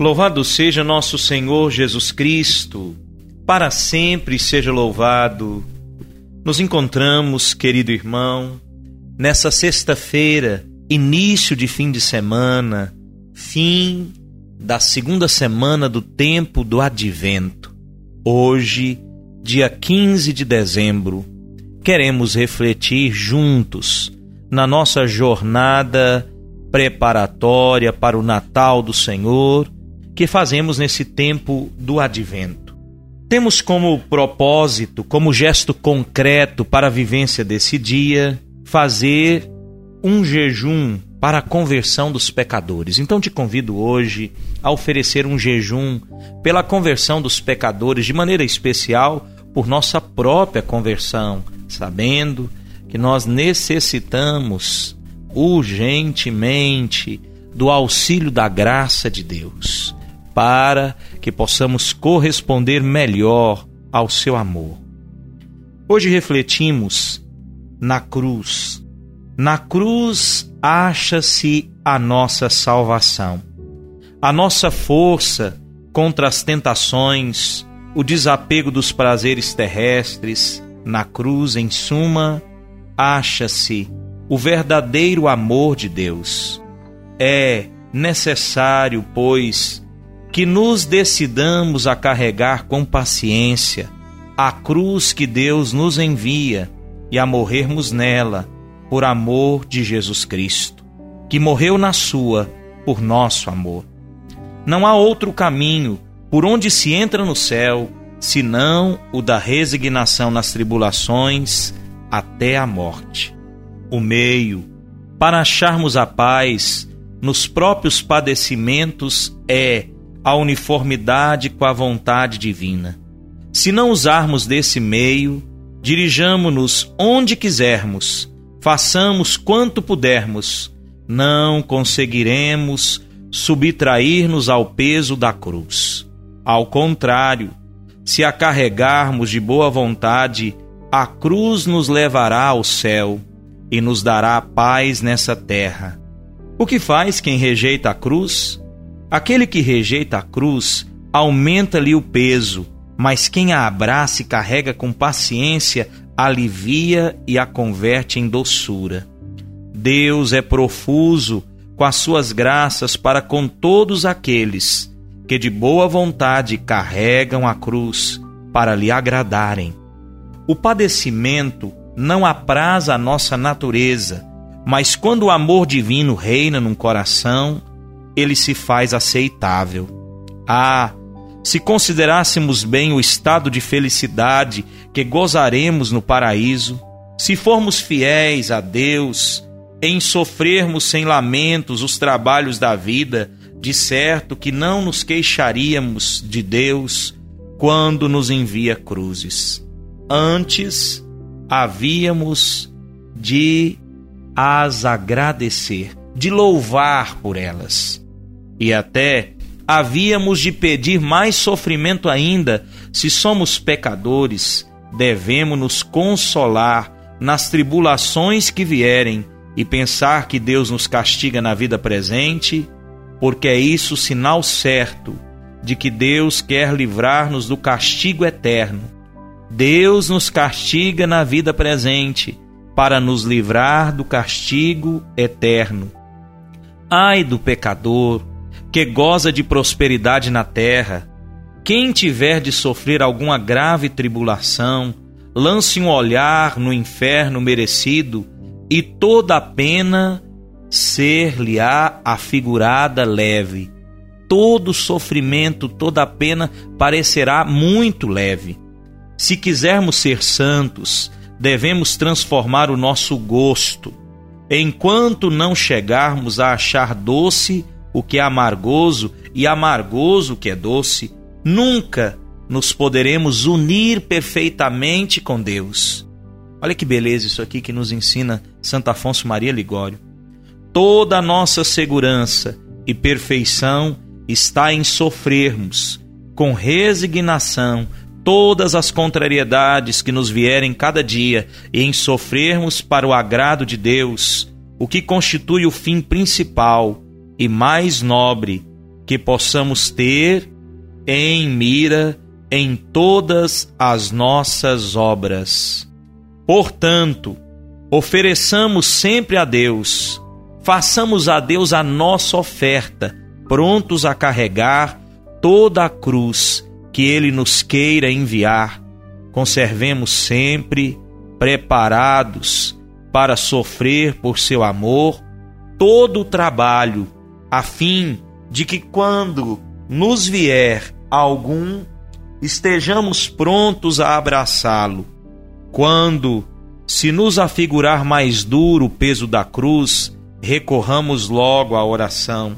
Louvado seja nosso Senhor Jesus Cristo, para sempre seja louvado. Nos encontramos, querido irmão, nessa sexta-feira, início de fim de semana, fim da segunda semana do tempo do advento. Hoje, dia 15 de dezembro, queremos refletir juntos na nossa jornada preparatória para o Natal do Senhor que fazemos nesse tempo do advento. Temos como propósito, como gesto concreto para a vivência desse dia, fazer um jejum para a conversão dos pecadores. Então te convido hoje a oferecer um jejum pela conversão dos pecadores, de maneira especial por nossa própria conversão, sabendo que nós necessitamos urgentemente do auxílio da graça de Deus para que possamos corresponder melhor ao seu amor. Hoje refletimos na cruz. Na cruz acha-se a nossa salvação, a nossa força contra as tentações, o desapego dos prazeres terrestres. Na cruz, em suma, acha-se o verdadeiro amor de Deus. É necessário, pois, que nos decidamos a carregar com paciência a cruz que Deus nos envia e a morrermos nela por amor de Jesus Cristo, que morreu na sua por nosso amor. Não há outro caminho por onde se entra no céu senão o da resignação nas tribulações até a morte. O meio para acharmos a paz nos próprios padecimentos é a uniformidade com a vontade divina. Se não usarmos desse meio, dirijamo-nos onde quisermos, façamos quanto pudermos, não conseguiremos subtrair-nos ao peso da cruz. Ao contrário, se a carregarmos de boa vontade, a cruz nos levará ao céu e nos dará paz nessa terra. O que faz quem rejeita a cruz? Aquele que rejeita a cruz aumenta-lhe o peso, mas quem a abraça e carrega com paciência alivia e a converte em doçura. Deus é profuso com as suas graças para com todos aqueles que de boa vontade carregam a cruz para lhe agradarem. O padecimento não apraz a nossa natureza, mas quando o amor divino reina num coração, ele se faz aceitável. Ah, se considerássemos bem o estado de felicidade que gozaremos no paraíso, se formos fiéis a Deus, em sofrermos sem lamentos os trabalhos da vida, de certo que não nos queixaríamos de Deus quando nos envia cruzes. Antes, havíamos de as agradecer, de louvar por elas e até havíamos de pedir mais sofrimento ainda, se somos pecadores, devemos nos consolar nas tribulações que vierem e pensar que Deus nos castiga na vida presente, porque é isso sinal certo de que Deus quer livrar-nos do castigo eterno. Deus nos castiga na vida presente para nos livrar do castigo eterno. Ai do pecador, que goza de prosperidade na terra, quem tiver de sofrer alguma grave tribulação, lance um olhar no inferno merecido, e toda a pena ser-lhe-á afigurada leve. Todo sofrimento, toda a pena parecerá muito leve. Se quisermos ser santos, devemos transformar o nosso gosto enquanto não chegarmos a achar doce o que é amargoso e amargoso o que é doce, nunca nos poderemos unir perfeitamente com Deus. Olha que beleza isso aqui que nos ensina Santo Afonso Maria Ligório. Toda a nossa segurança e perfeição está em sofrermos com resignação todas as contrariedades que nos vierem cada dia e em sofrermos para o agrado de Deus, o que constitui o fim principal e mais nobre que possamos ter em mira em todas as nossas obras. Portanto, ofereçamos sempre a Deus, façamos a Deus a nossa oferta, prontos a carregar toda a cruz que Ele nos queira enviar. Conservemos sempre preparados para sofrer por seu amor todo o trabalho, a fim de que quando nos vier algum, estejamos prontos a abraçá-lo. Quando se nos afigurar mais duro o peso da cruz, recorramos logo à oração,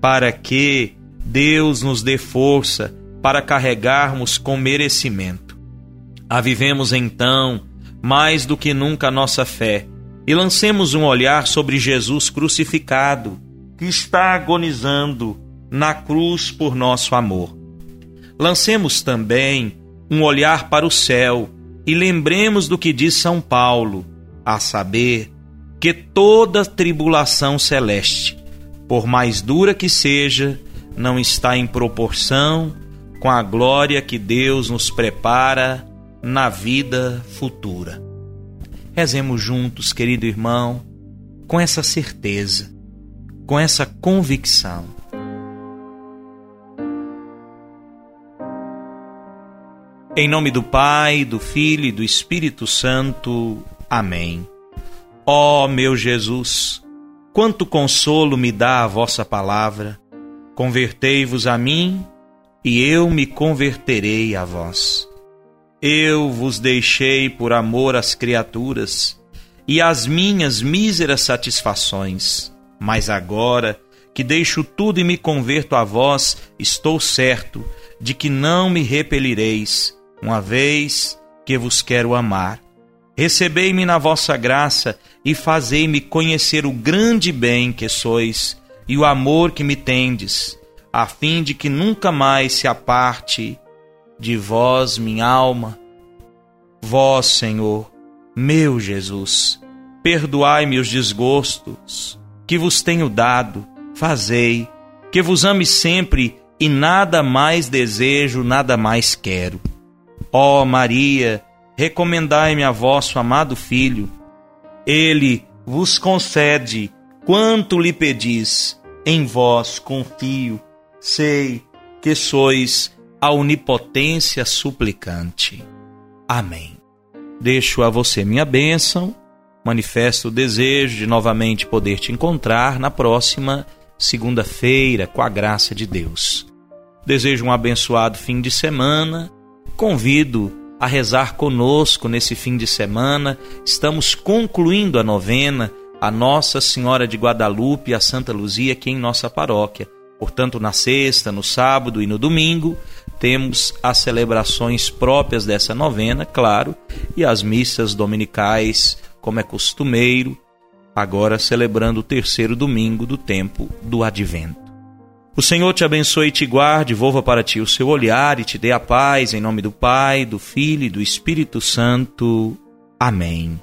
para que Deus nos dê força para carregarmos com merecimento. Avivemos então mais do que nunca nossa fé e lancemos um olhar sobre Jesus crucificado, que está agonizando na cruz por nosso amor. Lancemos também um olhar para o céu e lembremos do que diz São Paulo, a saber, que toda tribulação celeste, por mais dura que seja, não está em proporção com a glória que Deus nos prepara na vida futura. Rezemos juntos, querido irmão, com essa certeza, com essa convicção. Em nome do Pai, do Filho e do Espírito Santo. Amém. Ó oh, meu Jesus, quanto consolo me dá a vossa palavra. Convertei-vos a mim e eu me converterei a vós. Eu vos deixei por amor às criaturas e às minhas míseras satisfações, mas agora que deixo tudo e me converto a vós, estou certo de que não me repelireis, uma vez que vos quero amar. Recebei-me na vossa graça e fazei-me conhecer o grande bem que sois e o amor que me tendes a fim de que nunca mais se aparte de vós minha alma. Vós, Senhor, meu Jesus, perdoai-me os desgostos que vos tenho dado, fazei que vos ame sempre e nada mais desejo, nada mais quero. Ó Maria, recomendai-me a vosso amado Filho. Ele vos concede quanto lhe pedis, em vós confio sei que sois a onipotência suplicante. Amém. Deixo a você minha bênção, manifesto o desejo de novamente poder te encontrar na próxima segunda-feira, com a graça de Deus. Desejo um abençoado fim de semana. Convido a rezar conosco nesse fim de semana. Estamos concluindo a novena a Nossa Senhora de Guadalupe e a Santa Luzia aqui em nossa paróquia. Portanto, na sexta, no sábado e no domingo, temos as celebrações próprias dessa novena, claro, e as missas dominicais, como é costumeiro, agora celebrando o terceiro domingo do tempo do advento. O Senhor te abençoe e te guarde, volva para ti o seu olhar e te dê a paz, em nome do Pai, do Filho e do Espírito Santo. Amém.